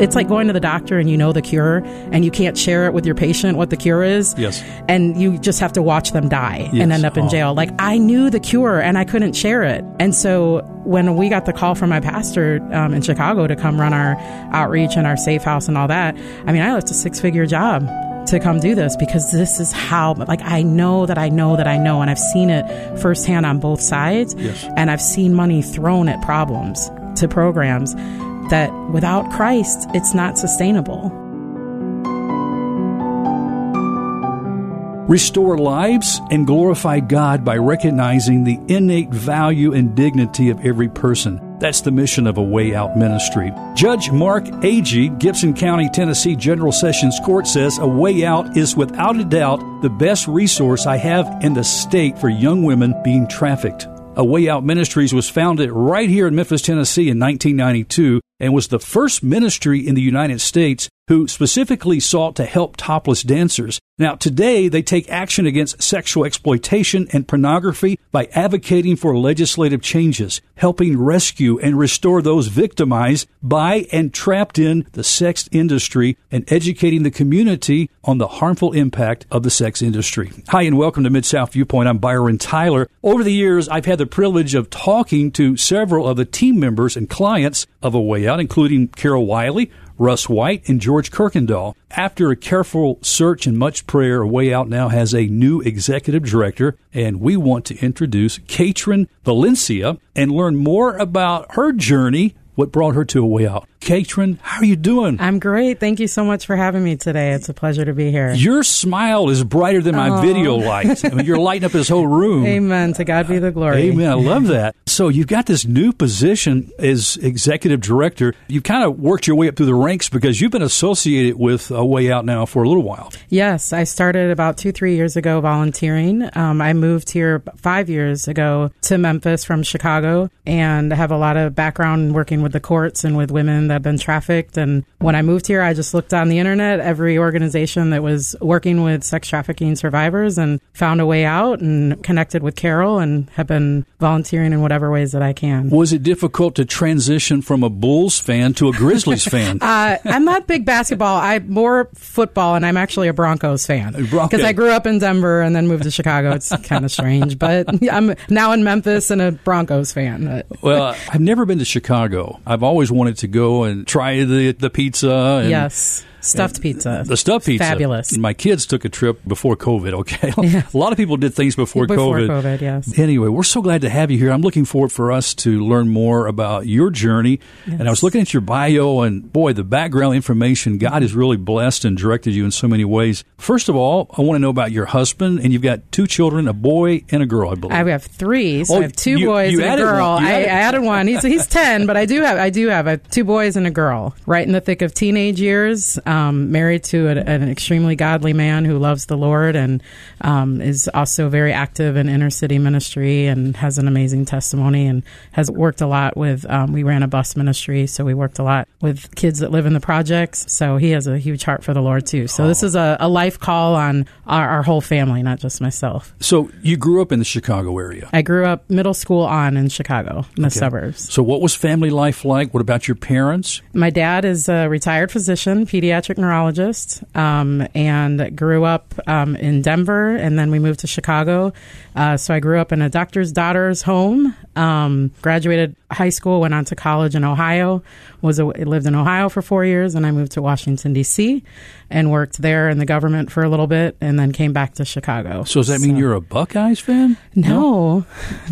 It's like going to the doctor and you know the cure and you can't share it with your patient what the cure is. Yes. And you just have to watch them die Yes. and end up in Oh. jail. Like I knew the cure and I couldn't share it. And so when we got the call from my pastor um, in Chicago to come run our outreach and our safe house and all that, I mean, I left a six figure job to come do this because this is how like I know that I know that I know and I've seen it firsthand on both sides Yes. and I've seen money thrown at problems to programs that without Christ it's not sustainable. Restore lives and glorify God by recognizing the innate value and dignity of every person. That's the mission of a Way Out ministry. Judge Mark Agee, Gibson County, Tennessee General Sessions Court says a Way Out is without a doubt the best resource I have in the state for young women being trafficked. A Way Out Ministries was founded right here in Memphis, Tennessee in 1992 and was the first ministry in the United States who specifically sought to help topless dancers. Now, today they take action against sexual exploitation and pornography by advocating for legislative changes, helping rescue and restore those victimized by and trapped in the sex industry, and educating the community on the harmful impact of the sex industry. Hi, and welcome to Mid South Viewpoint. I'm Byron Tyler. Over the years, I've had the privilege of talking to several of the team members and clients of A Way Out, including Carol Wiley, Russ White, and George Kirkendall. After a careful search and much prayer, Way Out now has a new executive director, and we want to introduce Katrin Valencia and learn more about her journey, what brought her to A Way Out. Katrin, how are you doing? I'm great. Thank you so much for having me today. It's a pleasure to be here. Your smile is brighter than my video lights. I mean, you're lighting up this whole room. Amen. To God be the glory. Amen. I love that. So you've got this new position as executive director. You've kind of worked your way up through the ranks because you've been associated with A Way Out now for a little while. Yes, I started about two, three years ago volunteering. Um, I moved here five years ago to Memphis from Chicago and have a lot of background working with the courts and with women that have been trafficked. And when I moved here, I just looked on the internet, every organization that was working with sex trafficking survivors and found a way out and connected with Carol and have been volunteering in whatever ways that I can. Was it difficult to transition from a Bulls fan to a Grizzlies fan? Uh, I'm not big basketball. I'm more football, and I'm actually a Broncos fan because. I grew up in Denver and then moved to Chicago. It's kind of strange, but I'm now in Memphis and a Broncos fan. well, I've never been to Chicago. I've always wanted to go and try the the pizza. And yes, stuffed pizza. The stuffed pizza. Fabulous. My kids took a trip before COVID, okay? A lot of people did things before, Before COVID. COVID, yes. Anyway, we're so glad to have you here. I'm looking forward for us to learn more about your journey. And I was looking at your bio, and boy, the background information, God has really blessed and directed you in so many ways. First of all, I want to know about your husband, and you've got two children, a boy and a girl, I believe. I have three. So Oh, I have two you- boys you and a girl. You I, added- I added one. He's he's ten, but I do have I do have I have two boys and a girl. Right in the thick of teenage years, um, married to a, an extremely godly man who loves the Lord and um, is also very active in inner city ministry and has an amazing testimony and has worked a lot with. Um, we ran a bus ministry, so we worked a lot with kids that live in the projects. So he has a huge heart for the Lord too. So this is a, a life call on our, our whole family, not just myself. so you grew up in the Chicago area. I grew up middle school on in Chicago, in the suburbs. So what was family life like? What about your parents? My dad is a retired physician, pediatric neurologist, um, and grew up um, in Denver, and then we moved to Chicago. Uh, so I grew up in a doctor's daughter's home. Um, graduated high school, went on to college in Ohio. Was a, lived in Ohio for four years, and I moved to Washington D.C. and worked there in the government for a little bit, and then came back to Chicago. So does that mean you're a Buckeyes fan? no,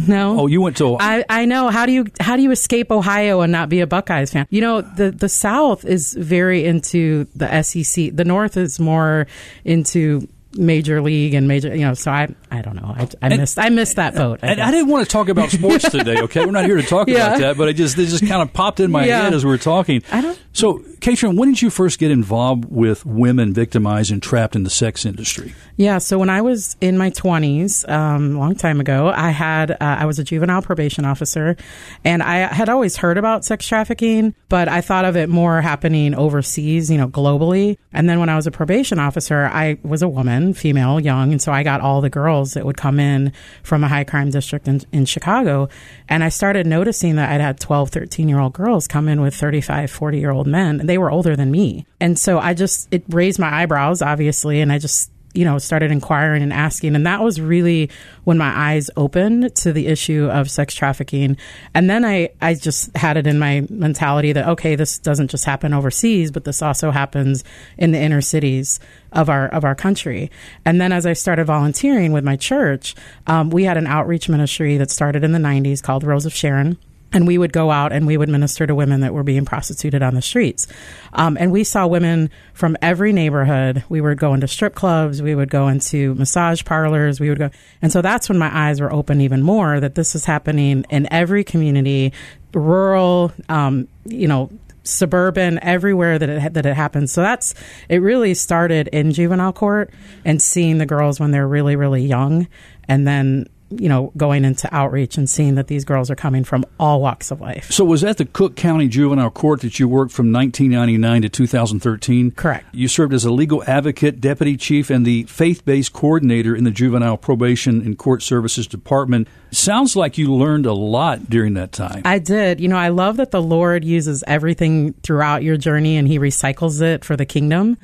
no? Oh, you went to I, I know. How do you how do you escape Ohio and not be a Buckeyes fan? You know, the the South is very into the SEC. The North is more into major league and major. You know, so I I don't know. I, I missed I missed that boat. I And I didn't want to talk about sports today, okay? We're not here to talk Yeah. about that, but it just it just kind of popped in my Yeah. head as we were talking. I don't- So, Katrin, when did you first get involved with women victimized and trapped in the sex industry? Yeah, so when I was in my 20s, um, a long time ago, I had uh, I was a juvenile probation officer, and I had always heard about sex trafficking, but I thought of it more happening overseas, you know, globally. And then when I was a probation officer, I was a woman, female, young, and so I got all the girls girls that would come in from a high crime district in, in Chicago. And I started noticing that I'd had 12, 13 year old girls come in with 35, 40 year old men, and they were older than me. And so I just, it raised my eyebrows, obviously, and I just you know, started inquiring and asking. And that was really when my eyes opened to the issue of sex trafficking. And then I, I just had it in my mentality that, okay, this doesn't just happen overseas, but this also happens in the inner cities of our, of our country. And then as I started volunteering with my church, um, we had an outreach ministry that started in the 90s called Rose of Sharon and we would go out and we would minister to women that were being prostituted on the streets. Um, and we saw women from every neighborhood. We would go into strip clubs, we would go into massage parlors, we would go. And so that's when my eyes were open even more that this is happening in every community, rural, um, you know, suburban, everywhere that it that it happens. So that's it. Really started in juvenile court and seeing the girls when they're really really young, and then you know, going into outreach and seeing that these girls are coming from all walks of life. So, was that the Cook County Juvenile Court that you worked from 1999 to 2013? Correct. You served as a legal advocate, deputy chief, and the faith based coordinator in the Juvenile Probation and Court Services Department. Sounds like you learned a lot during that time. I did. You know, I love that the Lord uses everything throughout your journey and He recycles it for the kingdom.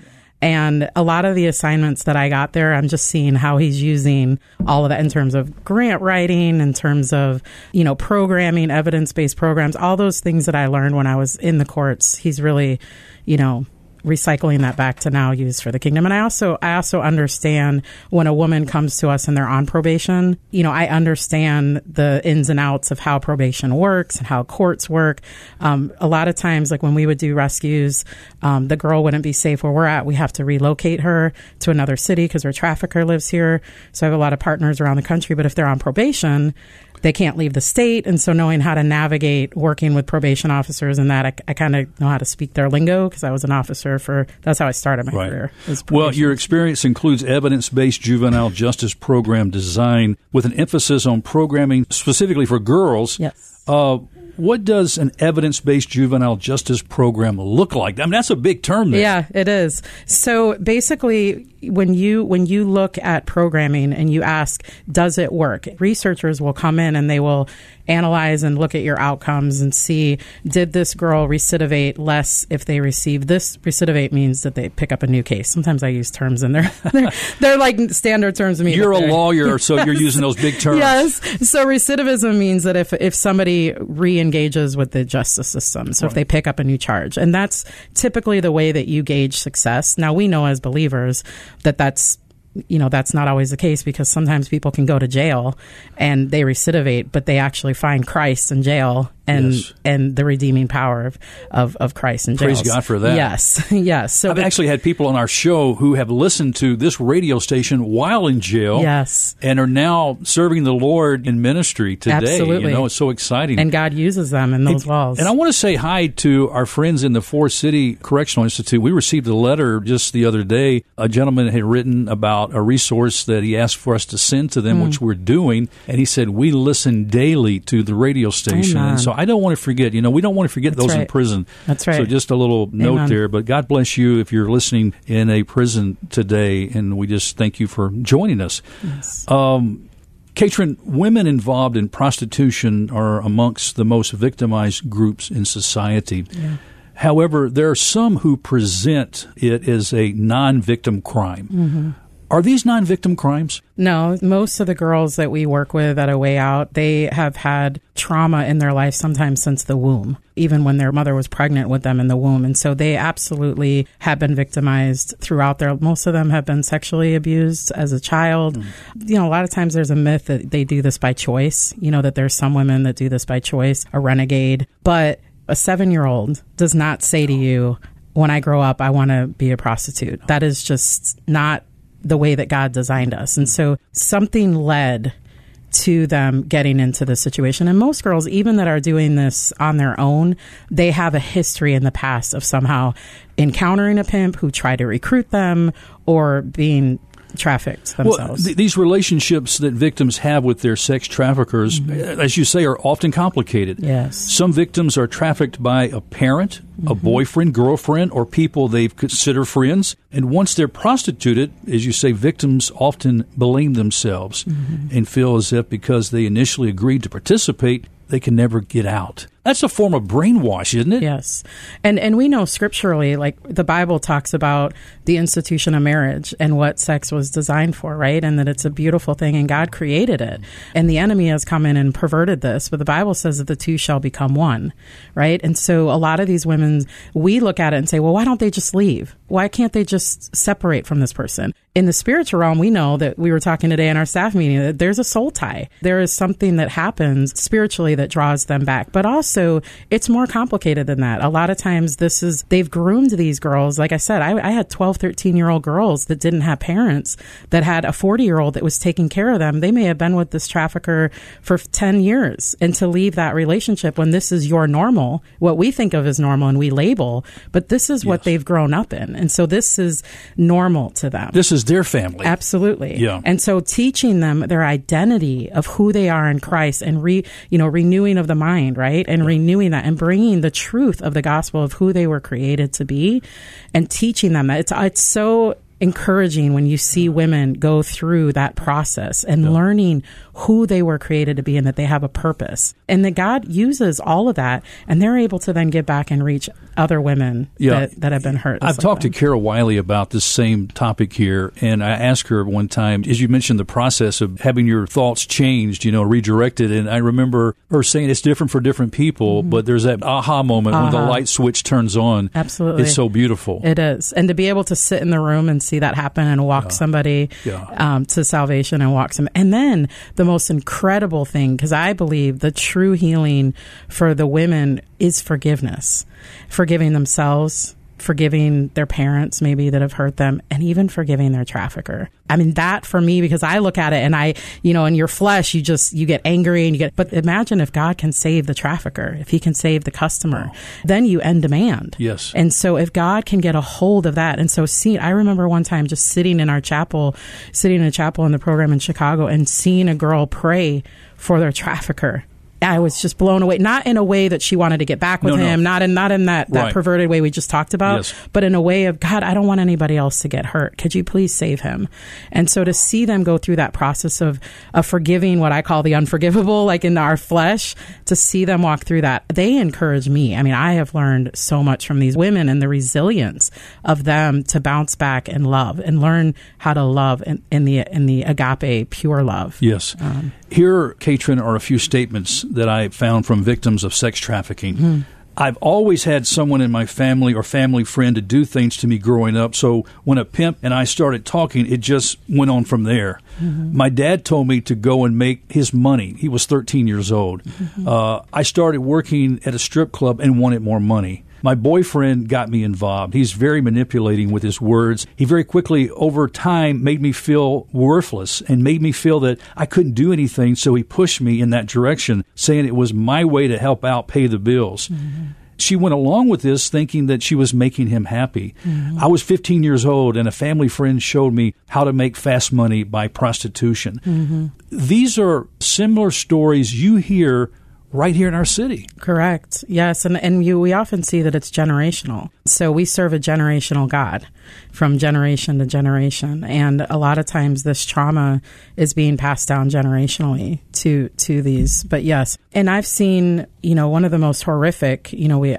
And a lot of the assignments that I got there, I'm just seeing how he's using all of that in terms of grant writing, in terms of, you know, programming, evidence based programs, all those things that I learned when I was in the courts. He's really, you know, recycling that back to now use for the kingdom. And I also I also understand when a woman comes to us and they're on probation, you know, I understand the ins and outs of how probation works and how courts work. Um, a lot of times, like when we would do rescues, um, the girl wouldn't be safe where we're at. We have to relocate her to another city because her trafficker lives here. So I have a lot of partners around the country. But if they're on probation, they can't leave the state. And so knowing how to navigate working with probation officers and that, I, I kind of know how to speak their lingo because I was an officer for, that's how I started my right. career. Well, your experience includes evidence based juvenile justice program design with an emphasis on programming specifically for girls. Yes. Uh, what does an evidence based juvenile justice program look like? I mean, that's a big term. There. Yeah, it is. So basically, when you when you look at programming and you ask, does it work? Researchers will come in and they will analyze and look at your outcomes and see did this girl recidivate less if they receive this? Recidivate means that they pick up a new case. Sometimes i use terms and they're they're, they're like standard terms to me you're a lawyer so you're using those big terms. Yes. So recidivism means that if if somebody re-engages with the justice system so right. if they pick up a new charge and that's typically the way that you gauge success. Now we know as believers that that's you know that's not always the case because sometimes people can go to jail and they recidivate but they actually find christ in jail and yes. and the redeeming power of, of, of Christ and praise God for that. Yes, yes. So I've actually had people on our show who have listened to this radio station while in jail. Yes, and are now serving the Lord in ministry today. Absolutely, you know it's so exciting, and God uses them in those and, walls. And I want to say hi to our friends in the Forrest City Correctional Institute. We received a letter just the other day. A gentleman had written about a resource that he asked for us to send to them, mm. which we're doing, and he said we listen daily to the radio station, Amen. and so I don't want to forget. You know, we don't want to forget That's those right. in prison. That's right. So just a little note Amen. there. But God bless you if you're listening in a prison today, and we just thank you for joining us. Yes. Um, Katrin, women involved in prostitution are amongst the most victimized groups in society. Yeah. However, there are some who present it as a non victim crime. Mm-hmm. Are these non victim crimes? No, most of the girls that we work with at a way out, they have had trauma in their life sometimes since the womb, even when their mother was pregnant with them in the womb. And so they absolutely have been victimized throughout their, most of them have been sexually abused as a child. Mm. You know, a lot of times there's a myth that they do this by choice, you know, that there's some women that do this by choice, a renegade. But a seven year old does not say to you, when I grow up, I want to be a prostitute. That is just not the way that God designed us. And so something led to them getting into the situation. And most girls, even that are doing this on their own, they have a history in the past of somehow encountering a pimp who tried to recruit them or being trafficked Well, themselves. th- these relationships that victims have with their sex traffickers, as you say, are often complicated. Mm-hmm. Yes. Some victims are trafficked by a parent, Mm-hmm. a boyfriend, girlfriend, or people they consider friends. And once they're prostituted, as you say, victims often blame themselves Mm-hmm. and feel as if because they initially agreed to participate, they can never get out. That's a form of brainwash, isn't it? Yes. And and we know scripturally like the Bible talks about the institution of marriage and what sex was designed for, right? And that it's a beautiful thing and God created it. And the enemy has come in and perverted this, but the Bible says that the two shall become one, right? And so a lot of these women we look at it and say, "Well, why don't they just leave? Why can't they just separate from this person?" In the spiritual realm, we know that we were talking today in our staff meeting that there's a soul tie. There is something that happens spiritually that draws them back. But also, it's more complicated than that. A lot of times, this is, they've groomed these girls. Like I said, I, I had 12, 13 year old girls that didn't have parents that had a 40 year old that was taking care of them. They may have been with this trafficker for 10 years and to leave that relationship when this is your normal, what we think of as normal and we label, but this is what Yes. they've grown up in. And so this is normal to them. This is their family. Absolutely. Yeah. And so teaching them their identity of who they are in Christ and re, you know, renewing of the mind, right? And renewing that and bringing the truth of the gospel of who they were created to be and teaching them that. It's, it's so encouraging when you see women go through that process and learning who they were created to be and that they have a purpose and that God uses all of that and they're able to then give back and reach other women Yeah. that, that have been hurt. I've talked to. Carol Wiley about this same topic here, and I asked her one time, as you mentioned, the process of having your thoughts changed, you know, redirected. And I remember her saying it's different for different people, but there's that aha moment when the Mm-hmm. Light switch turns on. Absolutely. It's so beautiful. It is. And to be able to sit in the room and see that happen and walk somebody Yeah. um, to salvation and walk some. And then the most incredible thing, because I believe the true healing for the women is forgiveness, forgiving themselves. Forgiving their parents, maybe that have hurt them, and even forgiving their trafficker. I mean, that for me, because I look at it and I, you know, in your flesh, you just, you get angry and you get, but imagine if God can save the trafficker, if he can save the customer, then you end demand. Yes. And so if God can get a hold of that, and so see, I remember one time just sitting in our chapel, sitting in a chapel in the program in Chicago and seeing a girl pray for their trafficker. I was just blown away. Not in a way that she wanted to get back with No, no. him, not in not in that, that Right. perverted way we just talked about, Yes. but in a way of God, I don't want anybody else to get hurt. Could you please save him? And so to see them go through that process of of forgiving what I call the unforgivable, like in our flesh, to see them walk through that, they encourage me. I mean, I have learned so much from these women and the resilience of them to bounce back and love and learn how to love in, in the in the agape pure love. Yes. Um, Here, Katrin, are a few statements that I found from victims of sex trafficking. Hmm. I've always had someone in my family or family friend to do things to me growing up. So when a pimp and I started talking, it just went on from there. Mm-hmm. My dad told me to go and make his money. He was 13 years old. Mm-hmm. Uh, I started working at a strip club and wanted more money. My boyfriend got me involved. He's very manipulating with his words. He very quickly, over time, made me feel worthless and made me feel that I couldn't do anything. So he pushed me in that direction, saying it was my way to help out pay the bills. Mm-hmm. She went along with this thinking that she was making him happy. Mm-hmm. I was 15 years old, and a family friend showed me how to make fast money by prostitution. Mm-hmm. These are similar stories you hear right here in our city. Correct. Yes, and and you we often see that it's generational. So we serve a generational God from generation to generation, and a lot of times this trauma is being passed down generationally to to these. But yes, and I've seen you know one of the most horrific. You know, we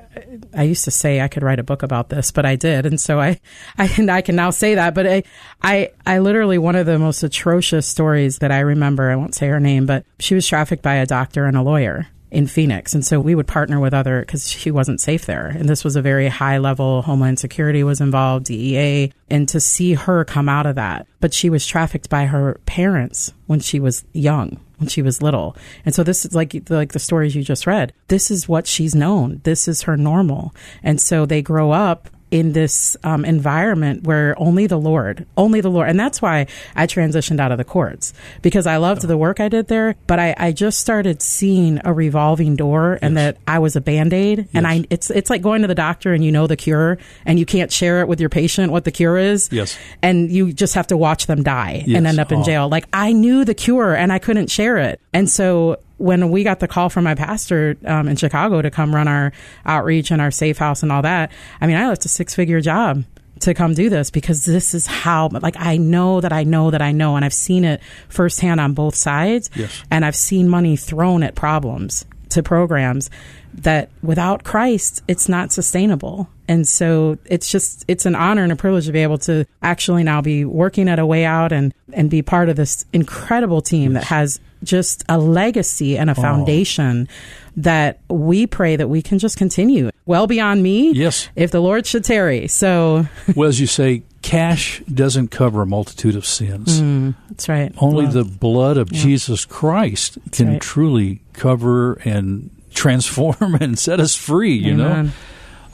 I used to say I could write a book about this, but I did, and so I I can I can now say that. But I I I literally one of the most atrocious stories that I remember. I won't say her name, but she was trafficked by a doctor and a lawyer in Phoenix. And so we would partner with other because she wasn't safe there. And this was a very high level Homeland Security was involved, DEA, and to see her come out of that. But she was trafficked by her parents when she was young. When she was little, and so this is like like the stories you just read. This is what she's known. This is her normal, and so they grow up in this um, environment where only the Lord, only the Lord. And that's why I transitioned out of the courts because I loved the work I did there, but I, I just started seeing a revolving door and yes. that I was a band aid. Yes. And I, it's, it's like going to the doctor and you know the cure and you can't share it with your patient what the cure is. Yes. And you just have to watch them die yes. and end up in oh. jail. Like I knew the cure and I couldn't share it. And so when we got the call from my pastor um, in Chicago to come run our outreach and our safe house and all that, I mean, I left a six figure job to come do this because this is how like I know that I know that I know and I've seen it firsthand on both sides yes. and I've seen money thrown at problems to programs that without Christ it's not sustainable and so it's just it's an honor and a privilege to be able to actually now be working at a way out and and be part of this incredible team yes. that has just a legacy and a oh. foundation oh. that we pray that we can just continue well beyond me. Yes. If the Lord should tarry. So, well, as you say, cash doesn't cover a multitude of sins. Mm, that's right. Only the blood of yeah. Jesus Christ that's can right. truly cover and transform and set us free, you Amen. know?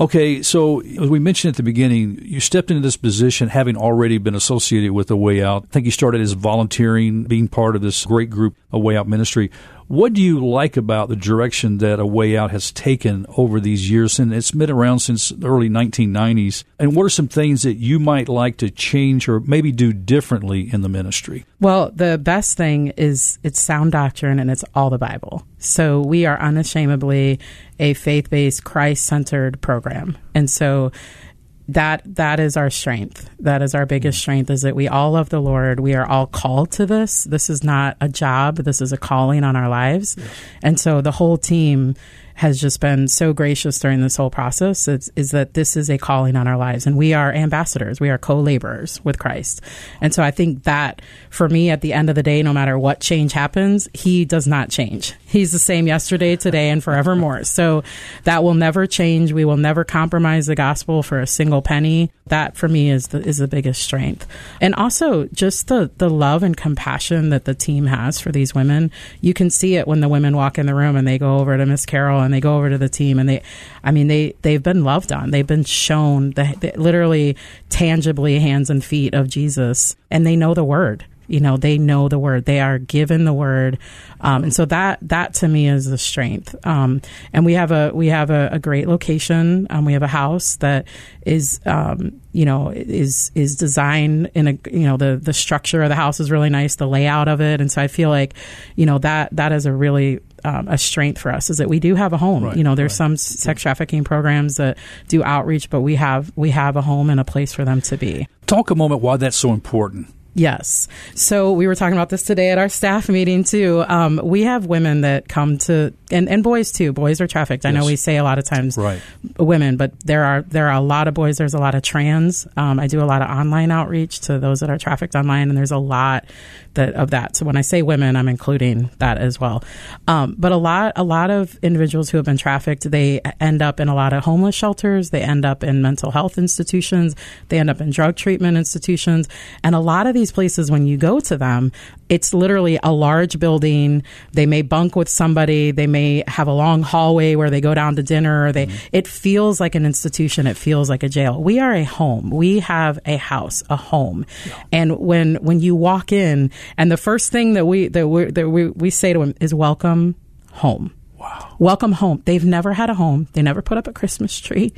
Okay, so as we mentioned at the beginning, you stepped into this position having already been associated with the Way Out. I think you started as volunteering, being part of this great group, A Way Out Ministry. What do you like about the direction that A Way Out has taken over these years? And it's been around since the early 1990s. And what are some things that you might like to change or maybe do differently in the ministry? Well, the best thing is it's sound doctrine and it's all the Bible. So we are unashamedly a faith based, Christ centered program. And so that that is our strength. That is our biggest mm. strength is that we all love the Lord. We are all called to this. This is not a job. This is a calling on our lives. Yes. And so the whole team has just been so gracious during this whole process is, is, that this is a calling on our lives. And we are ambassadors. We are co-laborers with christ. And so i think that for me at the end of the day no matter what change happens he does not change. He's the same yesterday today and forevermore. So that will never change. We will never compromise the gospel for a single penny. That for me is the is the biggest strength. And also just the the love and compassion that the team has for these women. You can see it when the women walk in the room and they go over to miss carol and they go over to the team and they i mean they they've been loved on. They've been shown the, the literally tangibly hands and feet of jesus. And they know the word. You know they know the word. They are given the word. Um, and so that that to me is the strength. Um, and we have a we have a, a great location. Um, we have a house that is um, you know is is designed in a you know the the structure of the house is really nice the layout of it. And so I feel like you know that that is a really um, a strength for us is that we do have a home. Right, you know, there's right. some sex trafficking programs that do outreach, but we have we have a home and a place for them to be. Talk a moment why that's so important. Yes. So we were talking about this today at our staff meeting too. Um, we have women that come to, and, and boys too. Boys are trafficked. I know we say a lot of times right. women, but there are there are a lot of boys. There's a lot of trans. Um, I do a lot of online outreach to those that are trafficked online, and there's a lot that of that. So when I say women, I'm including that as well. Um, but a lot a lot of individuals who have been trafficked, they end up in a lot of homeless shelters. They end up in mental health institutions. They end up in drug treatment institutions, and a lot of these places, when you go to them, it's literally a large building. They may bunk with somebody. They may have a long hallway where they go down to dinner. They, mm-hmm. it feels like an institution. It feels like a jail. We are a home. We have a house, a home. Yeah. And when, when you walk in and the first thing that we, that we, that we, we say to them is welcome home. Wow. Welcome home. They've never had a home. They never put up a Christmas tree.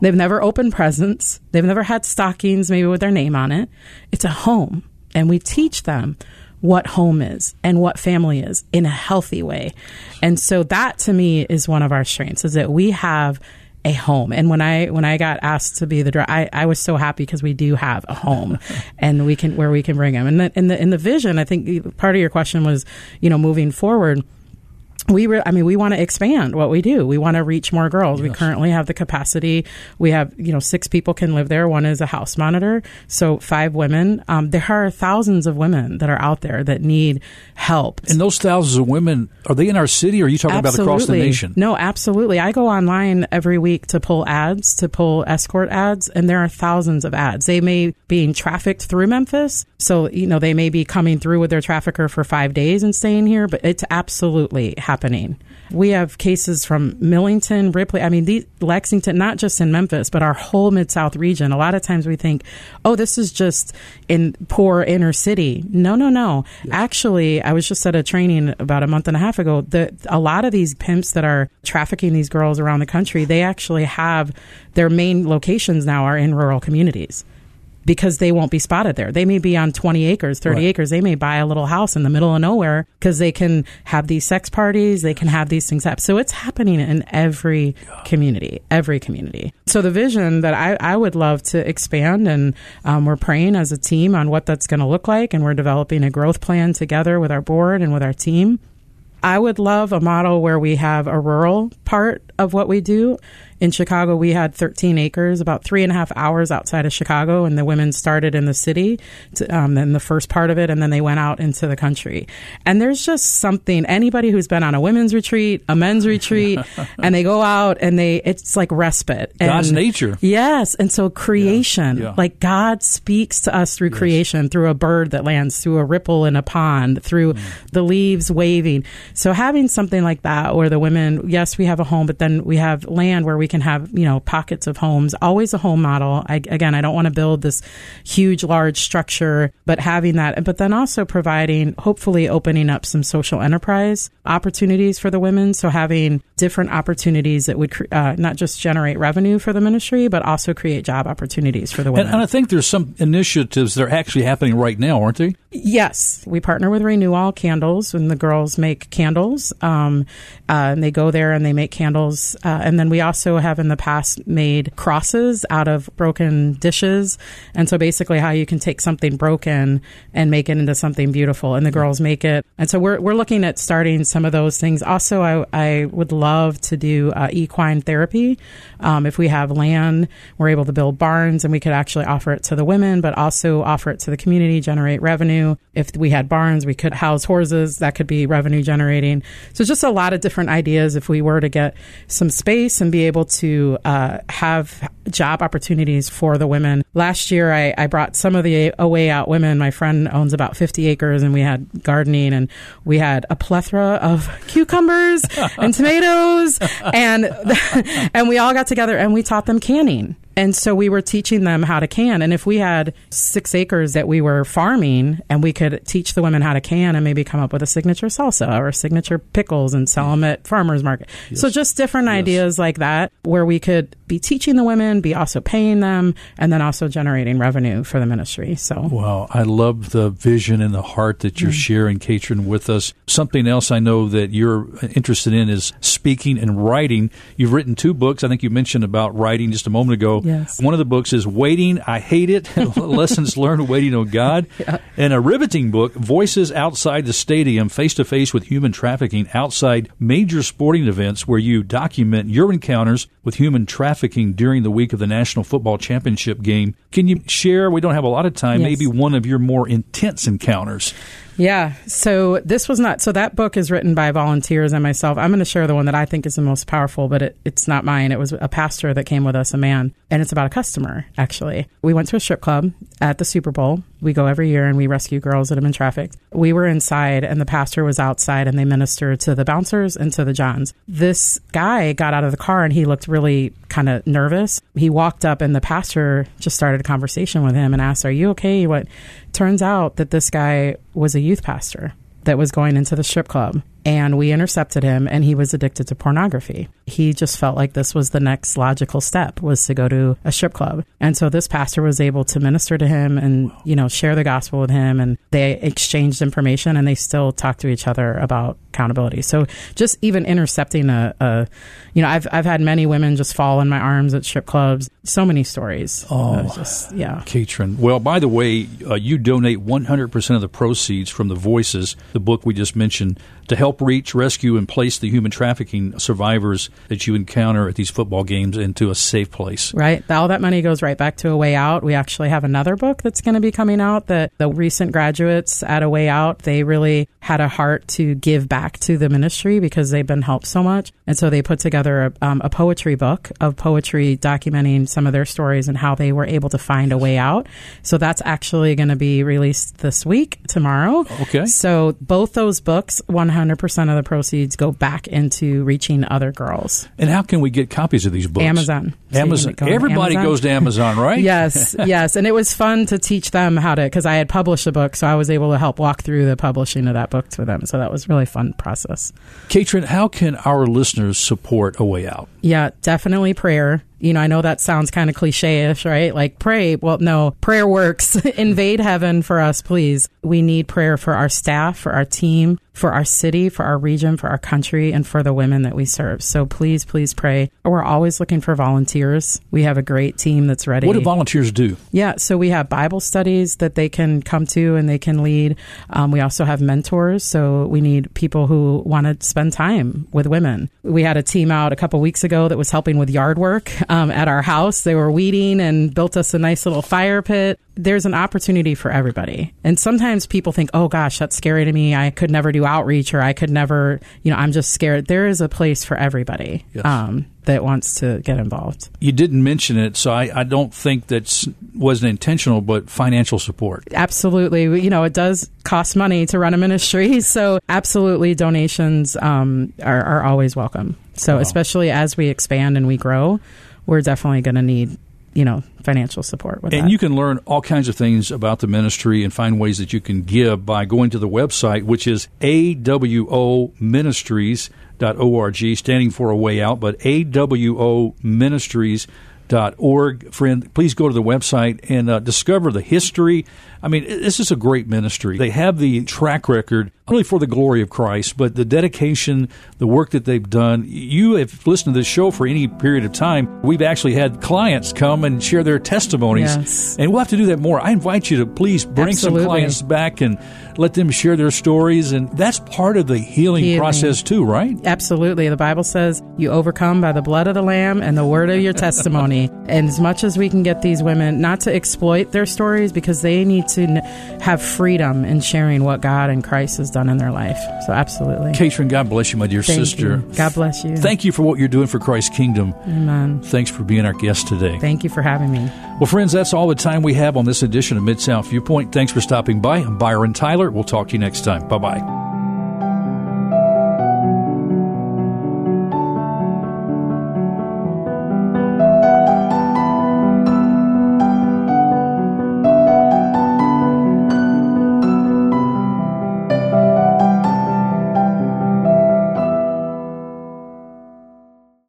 They've never opened presents. They've never had stockings, maybe with their name on it. It's a home. And we teach them what home is and what family is in a healthy way. And so that to me is one of our strengths is that we have a home. And when I when I got asked to be the director, I, I was so happy because we do have a home, and we can where we can bring them. And the, in the in the vision, I think part of your question was, you know, moving forward we re- I mean we want to expand what we do. We want to reach more girls. Yes. We currently have the capacity. We have you know six people can live there. One is a house monitor, so five women. Um, there are thousands of women that are out there that need help. And those thousands of women are they in our city? or Are you talking absolutely. about across the nation? No, absolutely. I go online every week to pull ads to pull escort ads, and there are thousands of ads. They may be being trafficked through Memphis, so you know they may be coming through with their trafficker for five days and staying here, but it's absolutely happening We have cases from Millington, Ripley. I mean, the, Lexington, not just in Memphis, but our whole Mid South region. A lot of times we think, oh, this is just in poor inner city. No, no, no. Yes. Actually, I was just at a training about a month and a half ago. The, a lot of these pimps that are trafficking these girls around the country, they actually have their main locations now are in rural communities because they won't be spotted there. They may be on 20 acres, 30 right. acres. They may buy a little house in the middle of nowhere because they can have these sex parties. They can have these things happen. So it's happening in every community, every community. So the vision that I, I would love to expand and um, we're praying as a team on what that's going to look like. And we're developing a growth plan together with our board and with our team. I would love a model where we have a rural part of what we do in Chicago, we had 13 acres, about three and a half hours outside of Chicago, and the women started in the city, to, um, in the first part of it, and then they went out into the country. And there's just something. Anybody who's been on a women's retreat, a men's retreat, and they go out and they, it's like respite. And, God's nature. Yes, and so creation, yeah, yeah. like God speaks to us through yes. creation, through a bird that lands, through a ripple in a pond, through mm. the leaves waving. So having something like that, where the women, yes, we have a home, but then we have land where we can have, you know, pockets of homes, always a home model. I, again, I don't want to build this huge, large structure, but having that, but then also providing, hopefully opening up some social enterprise opportunities for the women. So having different opportunities that would uh, not just generate revenue for the ministry, but also create job opportunities for the women. And, and I think there's some initiatives that are actually happening right now, aren't they? Yes, we partner with Renew All Candles, and the girls make candles. Um, uh, and they go there and they make candles. Uh, and then we also have in the past made crosses out of broken dishes. And so basically, how you can take something broken and make it into something beautiful, and the girls make it. And so we're we're looking at starting some of those things. Also, I I would love to do uh, equine therapy. Um, if we have land, we're able to build barns, and we could actually offer it to the women, but also offer it to the community, generate revenue. If we had barns, we could house horses. That could be revenue generating. So just a lot of different ideas if we were to get some space and be able to uh, have job opportunities for the women. Last year, I, I brought some of the A Way Out women. My friend owns about 50 acres and we had gardening and we had a plethora of cucumbers and tomatoes and, and we all got together and we taught them canning. And so we were teaching them how to can. And if we had six acres that we were farming and we could teach the women how to can and maybe come up with a signature salsa or signature pickles and sell them at farmers market. Yes. So just different yes. ideas like that where we could be teaching the women, be also paying them, and then also generating revenue for the ministry. So, wow, I love the vision and the heart that you're mm-hmm. sharing, Katrin, with us. Something else I know that you're interested in is speaking and writing. You've written two books. I think you mentioned about writing just a moment ago. Yes. One of the books is Waiting. I Hate It Lessons Learned Waiting on God. Yeah. And a riveting book, Voices Outside the Stadium, face to face with human trafficking outside major sporting events, where you document your encounters with human trafficking during the week of the National Football Championship game. Can you share? We don't have a lot of time. Yes. Maybe one of your more intense encounters. Yeah. So this was not. So that book is written by volunteers and myself. I'm going to share the one that I think is the most powerful, but it, it's not mine. It was a pastor that came with us, a man, and it's about a customer. Actually, we went to a strip club at the Super Bowl. We go every year and we rescue girls that have been trafficked. We were inside and the pastor was outside and they ministered to the bouncers and to the Johns. This guy got out of the car and he looked really kind of nervous. He walked up and the pastor just started a conversation with him and asked, "Are you okay?" What turns out that this guy was a youth pastor that was going into the strip club and we intercepted him and he was addicted to pornography. He just felt like this was the next logical step was to go to a strip club. And so this pastor was able to minister to him and, you know, share the gospel with him and they exchanged information and they still talk to each other about accountability. So just even intercepting a, a you know, I've, I've had many women just fall in my arms at strip clubs. So many stories. Oh, just, yeah. Katrin. Well, by the way, uh, you donate 100% of the proceeds from the Voices, the book we just mentioned, to help reach, rescue, and place the human trafficking survivors that you encounter at these football games into a safe place. Right. All that money goes right back to A Way Out. We actually have another book that's going to be coming out that the recent graduates at A Way Out, they really had a heart to give back to the ministry because they've been helped so much. And so they put together a, um, a poetry book of poetry documenting some of their stories and how they were able to find a way out. So that's actually going to be released this week, tomorrow. Okay. So both those books, 100% 10% of the proceeds go back into reaching other girls. And how can we get copies of these books? Amazon. So Amazon. Go Everybody Amazon. goes to Amazon, right? yes, yes. And it was fun to teach them how to, because I had published a book, so I was able to help walk through the publishing of that book to them. So that was really fun process. Katrin, how can our listeners support A Way Out? Yeah, definitely prayer you know, I know that sounds kind of cliche ish, right? Like pray. Well, no, prayer works. Invade heaven for us, please. We need prayer for our staff, for our team, for our city, for our region, for our country, and for the women that we serve. So please, please pray. We're always looking for volunteers. We have a great team that's ready. What do volunteers do? Yeah, so we have Bible studies that they can come to and they can lead. Um, we also have mentors. So we need people who want to spend time with women. We had a team out a couple weeks ago that was helping with yard work um, at our house. They were weeding and built us a nice little fire pit there's an opportunity for everybody. And sometimes people think, oh gosh, that's scary to me. I could never do outreach or I could never, you know, I'm just scared. There is a place for everybody yes. um, that wants to get involved. You didn't mention it, so I, I don't think that wasn't intentional, but financial support. Absolutely. You know, it does cost money to run a ministry. So absolutely donations um, are, are, always welcome. So wow. especially as we expand and we grow, we're definitely going to need you know financial support with and that. you can learn all kinds of things about the ministry and find ways that you can give by going to the website which is awo ministries.org standing for a way out but awo ministries dot org friend please go to the website and uh, discover the history i mean this is a great ministry they have the track record really for the glory of Christ, but the dedication, the work that they've done. You have listened to this show for any period of time. We've actually had clients come and share their testimonies, yes. and we'll have to do that more. I invite you to please bring Absolutely. some clients back and let them share their stories, and that's part of the healing, healing, process too, right? Absolutely. The Bible says you overcome by the blood of the Lamb and the word of your testimony. and as much as we can get these women not to exploit their stories because they need to have freedom in sharing what God and Christ has done done in their life. So, absolutely. Katrin, God bless you, my dear Thank sister. You. God bless you. Thank you for what you're doing for Christ's kingdom. Amen. Thanks for being our guest today. Thank you for having me. Well, friends, that's all the time we have on this edition of Mid South Viewpoint. Thanks for stopping by. I'm Byron Tyler. We'll talk to you next time. Bye bye.